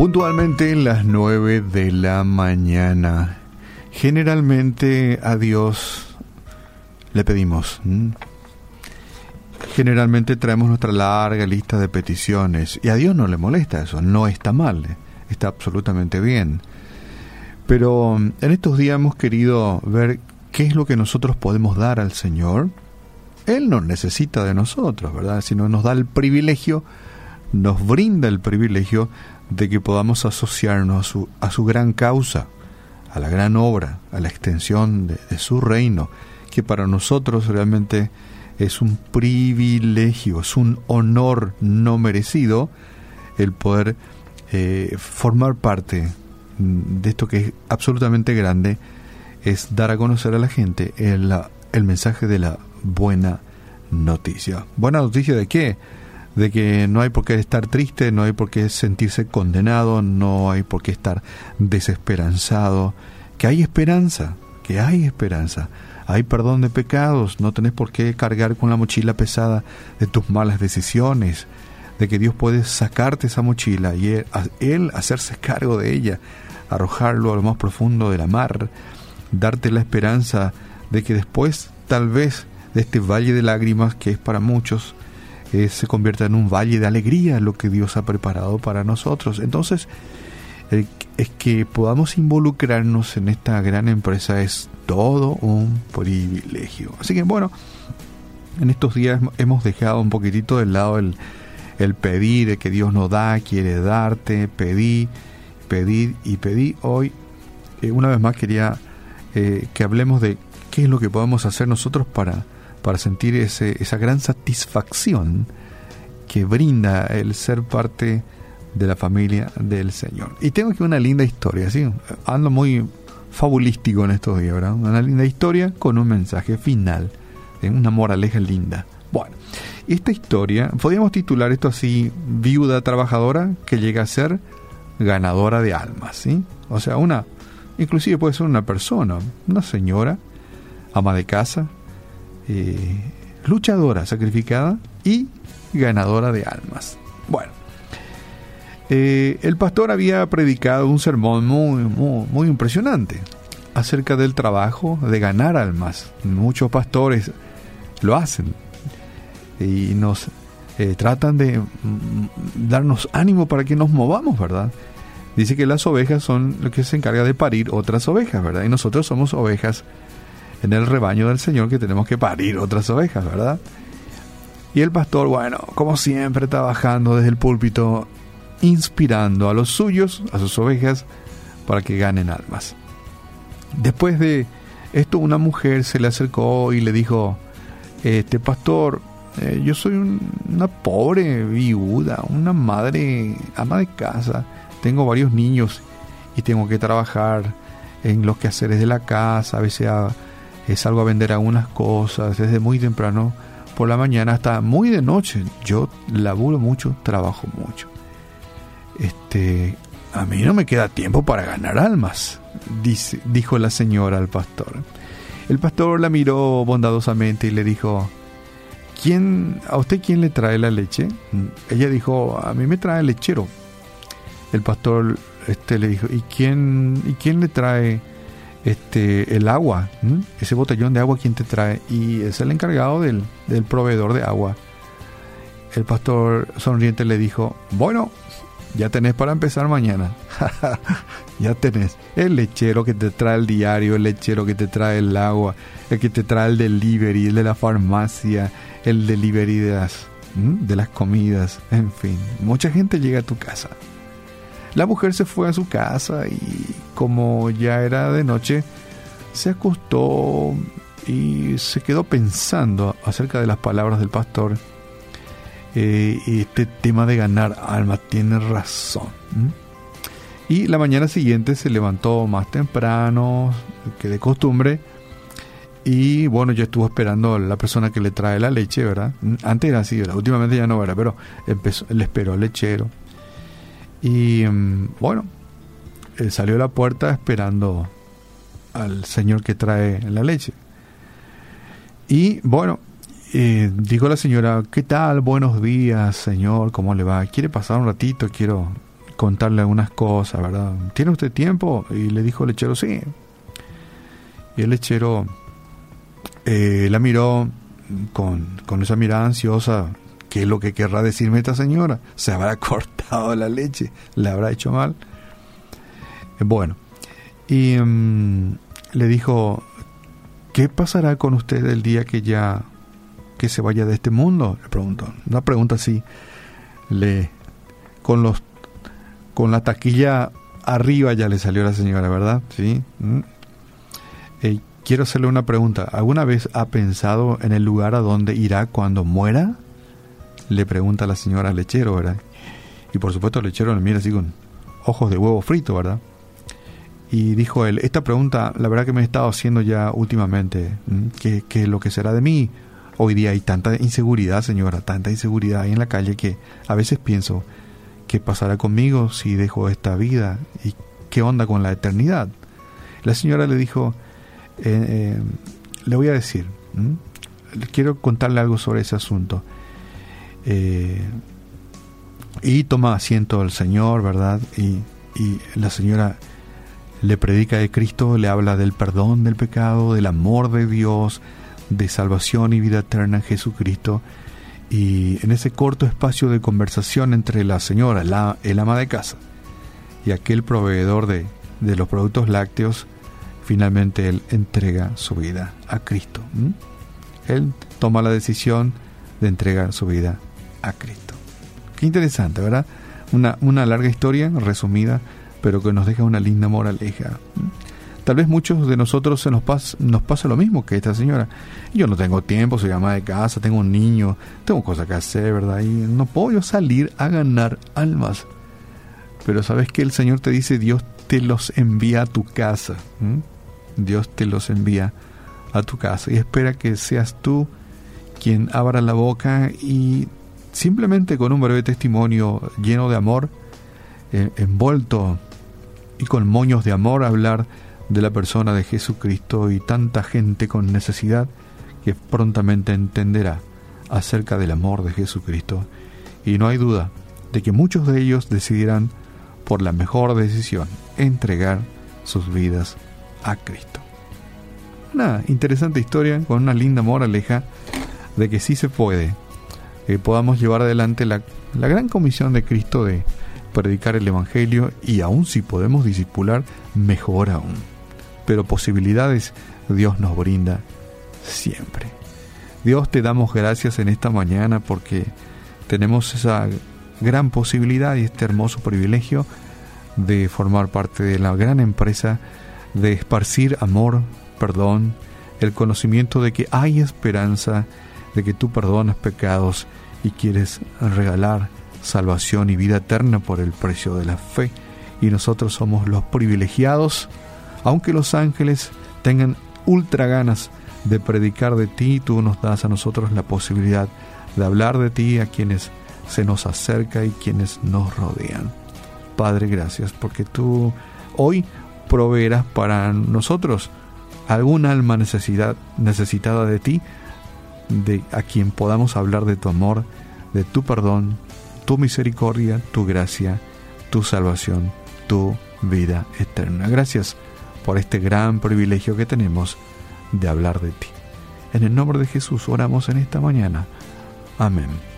Puntualmente en las 9 de la mañana. Generalmente a Dios le pedimos. Generalmente traemos nuestra larga lista de peticiones y a Dios no le molesta eso, no está mal, está absolutamente bien. Pero en estos días hemos querido ver qué es lo que nosotros podemos dar al Señor. Él no necesita de nosotros, ¿verdad? Sino nos da el privilegio, nos brinda el privilegio de que podamos asociarnos a su, a su gran causa, a la gran obra, a la extensión de, su reino, que para nosotros realmente es un privilegio, es un honor no merecido el poder eh, formar parte de esto que es absolutamente grande, es dar a conocer a la gente el, el mensaje de la buena noticia. ¿Buena noticia de qué? De que no hay por qué estar triste, no hay por qué sentirse condenado, no hay por qué estar desesperanzado, que hay esperanza, que hay esperanza. Hay perdón de pecados, no tenés por qué cargar con la mochila pesada de tus malas decisiones, de que Dios puede sacarte esa mochila y él, hacerse cargo de ella, arrojarlo a lo más profundo de la mar, darte la esperanza de que después, tal vez, de este valle de lágrimas que es para muchos, eh, se convierta en un valle de alegría lo que Dios ha preparado para nosotros. Entonces, es que podamos involucrarnos en esta gran empresa es todo un privilegio. Así que bueno, en estos días hemos dejado un poquitito de lado el, el pedir, el que Dios nos da, quiere darte, pedí, pedir y pedí. Hoy, eh, una vez más, quería eh, que hablemos de qué es lo que podemos hacer nosotros para para sentir ese, esa gran satisfacción que brinda el ser parte de la familia del Señor. Y tengo aquí una linda historia, ¿sí? Ando muy fabulístico en estos días, ¿verdad? Una linda historia con un mensaje final, una moraleja linda. Bueno, esta historia, podríamos titular esto así, viuda trabajadora que llega a ser ganadora de almas, ¿sí? O sea, una, inclusive puede ser una persona, una señora, ama de casa, eh, luchadora, sacrificada y ganadora de almas. Bueno, eh, el pastor había predicado un sermón muy, muy, impresionante acerca del trabajo de ganar almas. Muchos pastores lo hacen y nos eh, tratan de mm, darnos ánimo para que nos movamos, ¿verdad? Dice que las ovejas son lo que se encarga de parir otras ovejas, ¿verdad? Y nosotros somos ovejas en el rebaño del Señor que tenemos que parir otras ovejas, ¿verdad? Y el pastor, bueno, como siempre, trabajando desde el púlpito, inspirando a los suyos, a sus ovejas, para que ganen almas. Después de esto, una mujer se le acercó y le dijo, este pastor, eh, yo soy una pobre viuda, una madre ama de casa, tengo varios niños y tengo que trabajar en los quehaceres de la casa, a veces salgo a vender algunas cosas desde muy temprano por la mañana hasta muy de noche. Yo laburo mucho, trabajo mucho. Este, a mí no me queda tiempo para ganar almas, dijo la señora al pastor. El pastor la miró bondadosamente y le dijo, ¿quién, ¿a usted quién le trae la leche? Ella dijo, a mí me trae el lechero. El pastor este, le dijo, ¿y quién, ¿y quién le trae este, el agua, ese botellón de agua quien te trae y es el encargado del, del proveedor de agua. El pastor sonriente le dijo, bueno, ya tenés para empezar mañana. ya tenés el lechero que te trae el diario, el lechero que te trae el agua, el que te trae el delivery, el de la farmacia, el delivery de las, de las comidas, en fin. Mucha gente llega a tu casa. La mujer se fue a su casa y como ya era de noche, se acostó y se quedó pensando acerca de las palabras del pastor. Eh, este tema de ganar alma tiene razón. Y la mañana siguiente se levantó más temprano que de costumbre. Y bueno, ya estuvo esperando a la persona que le trae la leche, ¿verdad? Antes era así, últimamente ya no era, pero empezó, le esperó al lechero y mm, bueno, él salió a la puerta esperando al señor que trae la leche. Y bueno, eh, dijo la señora, ¿qué tal? Buenos días, señor, ¿cómo le va? ¿Quiere pasar un ratito? Quiero contarle algunas cosas, ¿verdad? ¿Tiene usted tiempo? Y le dijo el lechero, sí. Y el lechero eh, la miró con, con esa mirada ansiosa, ¿qué es lo que querrá decirme esta señora? ¿Se habrá cortado la leche? ¿Le habrá hecho mal? Bueno, y mm, le dijo, ¿qué pasará con usted el día que ya que se vaya de este mundo? Le preguntó. Una pregunta así, le, con los, con la taquilla arriba ya le salió la señora, ¿verdad? Sí. Mm. Eh, quiero hacerle una pregunta. ¿Alguna vez ha pensado en el lugar a donde irá cuando muera? Le pregunta la señora lechero, ¿verdad? Y por supuesto lechero le mira así con ojos de huevo frito, ¿verdad? Y dijo él, esta pregunta la verdad que me he estado haciendo ya últimamente, ¿qué, es lo que será de mí? Hoy día hay tanta inseguridad, señora, tanta inseguridad ahí en la calle que a veces pienso, ¿qué pasará conmigo si dejo esta vida? ¿Y qué onda con la eternidad? La señora le dijo, eh, eh, le voy a decir, quiero contarle algo sobre ese asunto. Eh, y toma asiento el Señor, ¿verdad? Y, la señora le predica de Cristo, le habla del perdón del pecado, del amor de Dios, de salvación y vida eterna en Jesucristo. Y en ese corto espacio de conversación entre la señora, la, el ama de casa, y aquel proveedor de, de los productos lácteos, finalmente él entrega su vida a Cristo. Él toma la decisión de entregar su vida a Cristo. Qué interesante, ¿verdad? Una, una larga historia resumida pero que nos deja una linda moraleja. Tal vez muchos de nosotros se nos, pasa, nos pasa lo mismo que esta señora. Yo no tengo tiempo, soy ama de casa, tengo un niño, tengo cosas que hacer, ¿verdad? Y no puedo yo salir a ganar almas. Pero sabes que el Señor te dice, Dios te los envía a tu casa. Dios te los envía a tu casa y espera que seas tú quien abra la boca y simplemente con un breve testimonio lleno de amor, eh, envuelto y con moños de amor hablar de la persona de Jesucristo y tanta gente con necesidad que prontamente entenderá acerca del amor de Jesucristo. Y no hay duda de que muchos de ellos decidirán por la mejor decisión, entregar sus vidas a Cristo. Una interesante historia con una linda moraleja de que sí se puede, que podamos llevar adelante la, la gran comisión de Cristo de predicar el Evangelio y aún si podemos disipular, mejor aún. Pero posibilidades Dios nos brinda siempre. Dios te damos gracias en esta mañana porque tenemos esa gran posibilidad y este hermoso privilegio de formar parte de la gran empresa de esparcir amor, perdón, el conocimiento de que hay esperanza, de que tú perdonas pecados y quieres regalar salvación y vida eterna por el precio de la fe. Y nosotros somos los privilegiados, aunque los ángeles tengan ultra ganas de predicar de ti, tú nos das a nosotros la posibilidad de hablar de ti a quienes se nos acerca y quienes nos rodean. Padre, gracias porque tú hoy proveerás para nosotros algún alma necesidad, necesitada de ti, de a quien podamos hablar de tu amor, de tu perdón, tu misericordia, tu gracia, tu salvación, tu vida eterna. Gracias por este gran privilegio que tenemos de hablar de ti. En el nombre de Jesús oramos en esta mañana. Amén.